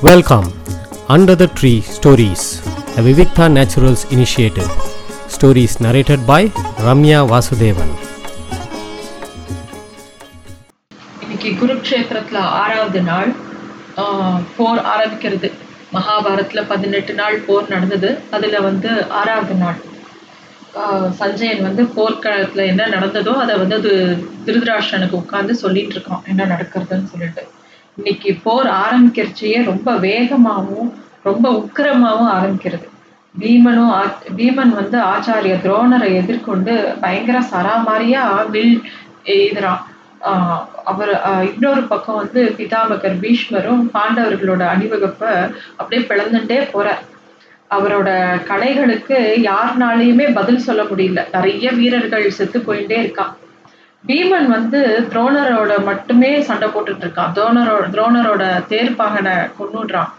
Welcome under the tree stories a Vivikta Naturals initiative. Stories narrated by Ramya இன்னைக்கு குருக்ஷேத்திரத்துல ஆறாவது நாள். ஆஹ், போர் ஆரம்பிக்கிறது. மகாபாரத்தில் பதினெட்டு நாள் போர் நடந்தது. அதுல வந்து ஆறாவது நாள். ஆஹ், சஞ்சயன் வந்து போர்க்களத்துல என்ன நடந்ததோ அதை வந்து அது திருதராஷ்டனுக்கு உட்கார்ந்து சொல்லிட்டு இருக்கான். என்ன நடக்கிறதுன்னு சொல்லிட்டு. இன்னைக்கு போர் ஆரம்பிக்கிறச்சையே ரொம்ப வேகமாகவும் ரொம்ப உக்கிரமாகவும் ஆரம்பிக்கிறது. பீமனும் ஆ- பீமன் வந்து ஆச்சாரிய துரோணரை எதிர்கொண்டு பயங்கர சராமாரியா வில் எய்துறான் அவர் இன்னொரு பக்கம் வந்து பிதாமகர் பீஷ்மரும் பாண்டவர்களோட அணிவகுப்பை அப்படியே பிளந்துட்டே போறார். அவரோட கடைகளுக்கு யாருனாலையுமே பதில் சொல்ல முடியல. நிறைய வீரர்கள் செத்து போயிட்டே இருக்கான். பீமன் வந்து துரோணரோட மட்டுமே சண்டை போட்டுட்டு இருக்கான் துரோணரோட துரோணரோட தேர்ப்பாகனை கொண்டுடுறான்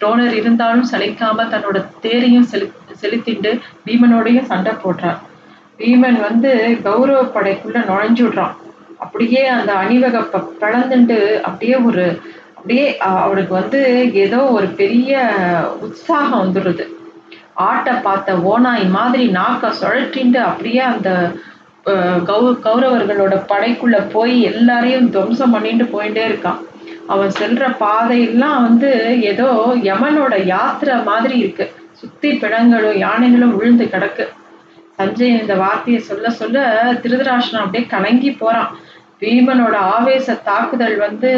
துரோணர் இருந்தாலும் சலிக்காம தன்னோட தேரையும் செலு செலுத்திட்டு பீமனோடையும் சண்டை போடுறான் பீமன் வந்து கௌரவ படைக்குள்ள நுழைஞ்சு விடுறான் அப்படியே அந்த அணிவகப்பை பிளந்துண்டு அப்படியே ஒரு அப்படியே அவனுக்கு வந்து ஏதோ ஒரு பெரிய உற்சாகம் வந்துடுது. ஆட்டை பார்த்த ஓநாய் மாதிரி நாக்க சுழற்றிண்டு அப்படியே அந்த கௌ கௌரவர்களோட படைக்குள்ள போய் எல்லாரையும் துவம்சம் பண்ணிட்டு போயிட்டே இருக்கான். அவன் செல்ற பாதையெல்லாம் வந்து ஏதோ யமனோட யாத்திரை மாதிரி இருக்கு. சுத்தி பிணங்களும் யானைகளும் விழுந்து கிடக்கு. சஞ்சய் இந்த வார்த்தையை சொல்ல சொல்ல திருதராஷ்டிரன் அப்படியே கலங்கி போறான். பீமனோட ஆவேச தாக்குதல் வந்து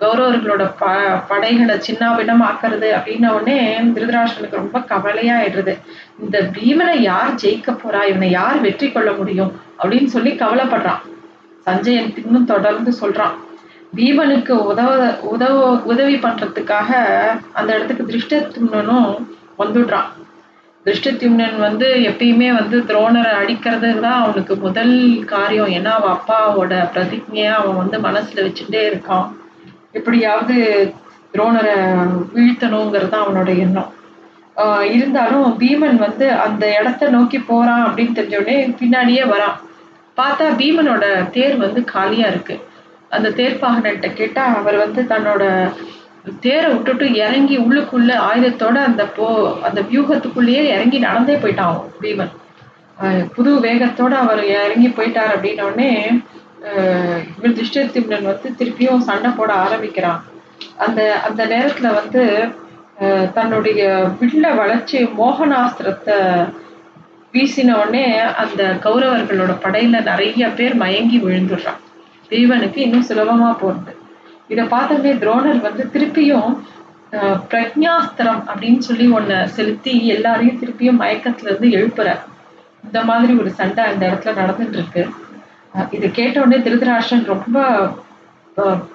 கௌரவர்களோட ப படைகளை சின்னாவிடமாக்குறது அப்படின்ன உடனே திருதராஷ்டனுக்கு ரொம்ப கவலையாயிடுறது. இந்த பீமனை யார் ஜெயிக்க போறா? இவனை யார் வெற்றி கொள்ள முடியும்? அப்படின்னு சொல்லி கவலைப்படுறான். சஞ்சயன் இன்னும் தொடர்ந்து சொல்றான். பீமனுக்கு உதவ உதவ உதவி பண்றதுக்காக அந்த இடத்துக்கு திருஷ்டத்தும்னனும் வந்துடுறான். திருஷ்டத்யும்னன் வந்து எப்பயுமே வந்து துரோணரை அடிக்கிறது தான் அவனுக்கு முதல் காரியம். ஏன்னா அவன் அப்பாவோட பிரதிஜையா அவன் வந்து மனசுல வச்சுட்டே இருக்கான். எப்படியாவது துரோணரை வீழ்த்தணுங்கிறது தான் அவனோட எண்ணம். இருந்தாலும் பீமன் வந்து அந்த இடத்த நோக்கி போறான் அப்படின்னு தெரிஞ்ச உடனே பின்னாடியே வரான். பார்த்தா பீமனோட தேர் வந்து காலியா இருக்கு. அந்த தேர்ப்பாகன்கிட்ட கேட்டா அவர் வந்து தன்னோட தேரை விட்டுட்டு இறங்கி உள்ளுக்குள்ள ஆயுதத்தோட அந்த போ அந்த வியூகத்துக்குள்ளேயே இறங்கி நடந்தே போயிட்டான் அவன் பீமன் புது வேகத்தோட அவர் இறங்கி போயிட்டார் அப்படின்ன உடனே வந்து திருப்பியும் சண்டை போட ஆரம்பிக்கிறான். அந்த அந்த நேரத்துல வந்து தன்னுடைய வில்ல வளர்ச்சி மோகனாஸ்திரத்தை வீசின உடனே அந்த கௌரவர்களோட படையில நிறைய பேர் மயங்கி விழுந்துடுறான். தெய்வனுக்கு இன்னும் சுலபமா போறது இதை பார்த்தோன்னே துரோணர் வந்து திருப்பியும் ஆஹ் பிரக்ஞாஸ்திரம் அப்படின்னு சொல்லி ஒன்ன செலுத்தி எல்லாரையும் திருப்பியும் மயக்கத்துல இருந்து எழுப்புற இந்த மாதிரி ஒரு சண்டை அந்த இடத்துல நடந்துட்டு இருக்கு. இதை கேட்ட உடனே திருதராஷ்டிரன் ரொம்ப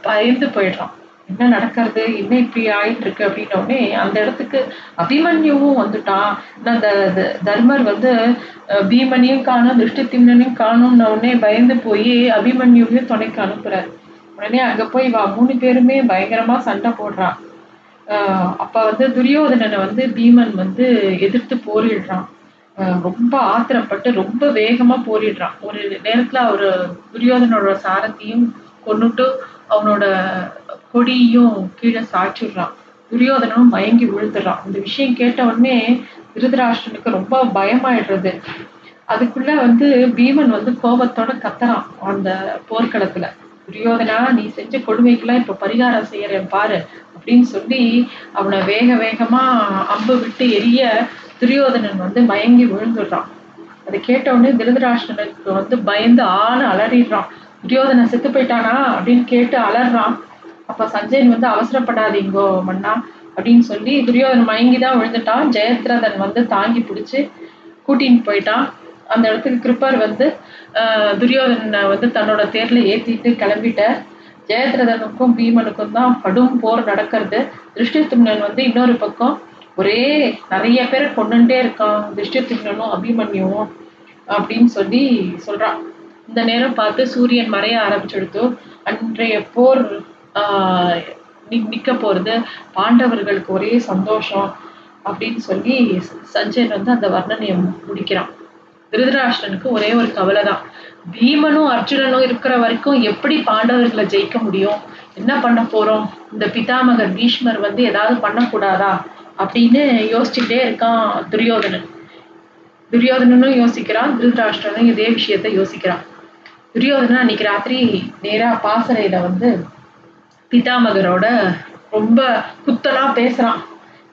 பயந்து போயிடுறான். என்ன நடக்கிறது? என்ன இப்படி ஆயிட்டு இருக்கு அப்படின்ன அந்த இடத்துக்கு அபிமன்யுவும் வந்துட்டான். அந்த த- தர்மர் வந்து பீமனையும் காணும் திருஷ்டத்திம்னனையும் காணும்னு உடனே பயந்து போய் அபிமன்யுவையும் துணைக்கு அனுப்புறாரு. உடனே அங்க போய் வா மூணு பேருமே பயங்கரமா சண்டை போடுறான். அப்ப வந்து துரியோதனனை வந்து பீமன் வந்து எதிர்த்து போரிடுறான். ரொம்ப ஆத்திரப்பட்டு ரொம்ப வேகமா போரிடுறான். ஒரு நேரத்துல அவரு துரியோதனோட சாரத்தையும் கொன்னுட்டு அவனோட கொடியையும் கீழே சாய்ச்சிடுறான். துரியோதனனும் மயங்கி விழுந்துடுறான். இந்த விஷயம் கேட்ட உடனே திருதராஷ்டிரனுக்கு ரொம்ப பயமாயிடுறது. அதுக்குள்ள வந்து பீமன் வந்து கோபத்தோட கத்துறான் அந்த போர்க்களத்துல. துரியோதனா நீ செஞ்ச கொடுமைக்கெல்லாம் இப்ப பரிகாரம் செய்யறேன் பாரு அப்படின்னு சொல்லி அவனை வேக வேகமா அம்பு விட்டு எரிய துரியோதனன் வந்து மயங்கி விழுந்துடுறான். அதை கேட்டவுடனே திருதராஷ்டனுக்கு வந்து பயந்து ஆளு அலறிடுறான். துரியோதனன் செத்து போயிட்டானா அப்படின்னு கேட்டு அலறான். அப்ப சஞ்சயன் வந்து அவசரப்படாதீங்கோ மன்னா அப்படின்னு சொல்லி துரியோதனன் மயங்கி தான் விழுந்துட்டான். ஜெயத்ரதன் வந்து தாங்கி பிடிச்சி கூட்டின்னு போயிட்டான். அந்த இடத்துக்கு கிருப்பர் வந்து துரியோதனனை வந்து தன்னோட தேர்ல ஏற்றிட்டு கிளம்பிட்டார். ஜெயத்ரதனுக்கும் பீமனுக்கும் தான் கடும் போர் நடக்கிறது. திருஷ்டித்தும்னன் வந்து இன்னொரு பக்கம் ஒரே நிறைய பேரை கொண்டுட்டே இருக்கான் திருஷ்டித்தும்னனும் அபிமன்யும் அப்படின்னு சொல்லி சொல்றான் இந்த நேரம் பார்த்து சூரியன் மறைய ஆரம்பிச்செடுத்து அன்றைய போர் ஆஹ் நிக்க போறது பாண்டவர்களுக்கு ஒரே சந்தோஷம் அப்படின்னு சொல்லி சஞ்சயன் வந்து அந்த வர்ணனையை முடிக்கிறான். திருதராஷ்டனுக்கு ஒரே ஒரு கவலை தான் பீமனும் அர்ஜுனனும் இருக்கிற வரைக்கும் எப்படி பாண்டவர்களை ஜெயிக்க முடியும்? என்ன பண்ண போறோம்? இந்த பிதாமகர் பீஷ்மர் வந்து ஏதாவது பண்ணக்கூடாதா? அப்படின்னு யோசிச்சுக்கிட்டே இருக்கான் துரியோதனன். துரியோதனனும் யோசிக்கிறான் திருதராஷ்டிரனும் இதே விஷயத்த யோசிக்கிறான். துரியோதனன் அன்னைக்கு ராத்திரி நேராக பாசறையில் வந்து பிதாமகரோட ரொம்ப குத்தலாக பேசுகிறான்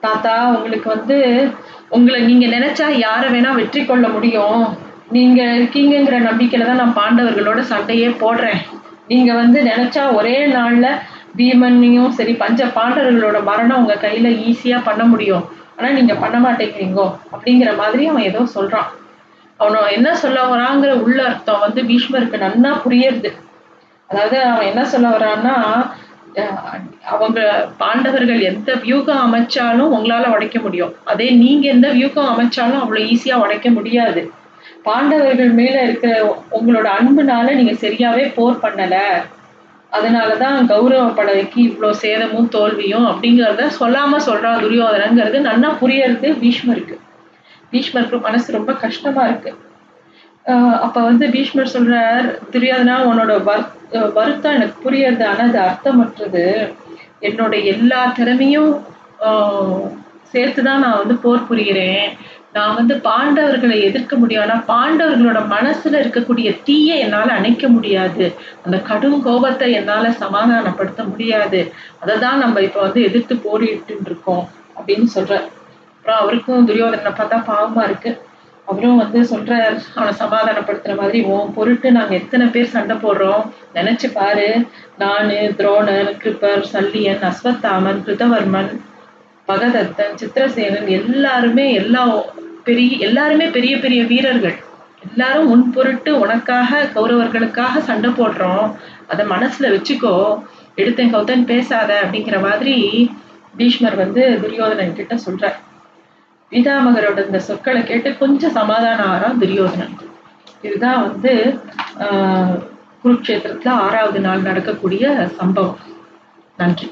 தாத்தா உங்களுக்கு வந்து உங்களை நீங்கள் நினச்சா யாரை வேணால் வெற்றி கொள்ள முடியும். நீங்கள் இருக்கீங்கங்கிற நம்பிக்கையில் தான் நான் பாண்டவர்களோட சண்டையே போடுறேன். நீங்கள் வந்து நினச்சா ஒரே நாளில் பீமனையும் சரி பஞ்ச பாண்டவர்களோட மரணம் உங்க கையில ஈஸியா பண்ண முடியும். ஆனா நீங்க பண்ண மாட்டேங்கிறீங்கோ? அப்படிங்கிற மாதிரி அவன் ஏதோ சொல்றான். அவனை என்ன சொல்ல வராங்கிற உள்ள அர்த்தம் வந்து பீஷ்மருக்கு நன்னா புரியுது அதாவது அவன் என்ன சொல்ல வரான்னா அவங்க பாண்டவர்கள் எந்த வியூகம் அமைச்சாலும் உங்களால உடைக்க முடியும். அதே நீங்க எந்த வியூகம் அமைச்சாலும் அவ்வளவு ஈஸியா உடைக்க முடியாது. பாண்டவர்கள் மேல இருக்கிற உங்களோட அன்புனால நீங்க சரியாவே போர் பண்ணல. அதனாலதான் கௌரவ படைக்கு இவ்வளோ சேதமும் தோல்வியும் அப்படிங்கிறத சொல்லாம சொல்றான் துரியோதனங்கிறது நன்னா புரியறது பீஷ்மருக்கு. பீஷ்மருக்கு மனசு ரொம்ப கஷ்டமா இருக்கு. அப்போ அப்ப வந்து பீஷ்மர் சொல்றார் துரியோதனா உன்னோட வர் வருத்தம் எனக்கு புரியறது ஆனால் அது அர்த்தமற்றது. என்னோட எல்லா திறமையும் சேர்த்து சேர்த்துதான் நான் வந்து போர் புரிகிறேன். நான் வந்து பாண்டவர்களை எதிர்க்க முடியும். ஆனா பாண்டவர்களோட மனசுல இருக்கக்கூடிய தீயை என்னால அணைக்க முடியாது. அந்த கடும் கோபத்தை என்னால சமாதானப்படுத்த முடியாது. அதை தான் நம்ம இப்ப வந்து எதிர்த்து போரிட்டு இருக்கோம் அப்படின்னு சொல்றார். அப்புறம் அவருக்கும் துரியோதனை பார்த்தா பாவமா இருக்கு. அவரும் வந்து சொல்றார் அவனை சமாதானப்படுத்துற மாதிரி உன் பொருட்டு நாங்க எத்தனை பேர் சண்டை போடுறோம். நினைச்சு பாரு. நானு துரோணன் கிருப்பர் சல்லியன் அஸ்வத்தாமன் கிருதவர்மன் பகதத்தன் சித்திரசேனன் எல்லாருமே எல்லா பெரிய எல்லாருமே பெரிய பெரிய வீரர்கள். எல்லாரும் உன் பொருட்டு உனக்காக கௌரவர்களுக்காக சண்டை போடுறோம். அதை மனசுல வச்சுக்கோ. எடுத்தேன் கௌதன் பேசாத அப்படிங்கிற மாதிரி பீஷ்மர் வந்து துரியோதனன் கிட்ட சொல்றார். பீதாமகரோட இந்த சொற்களை கேட்டு கொஞ்சம் சமாதானம் ஆறான் துரியோதனன். இதுதான் வந்து ஆஹ் குருக்ஷேத்திரத்துல ஆறாவது நாள் நடக்கக்கூடிய சம்பவம். நன்றி.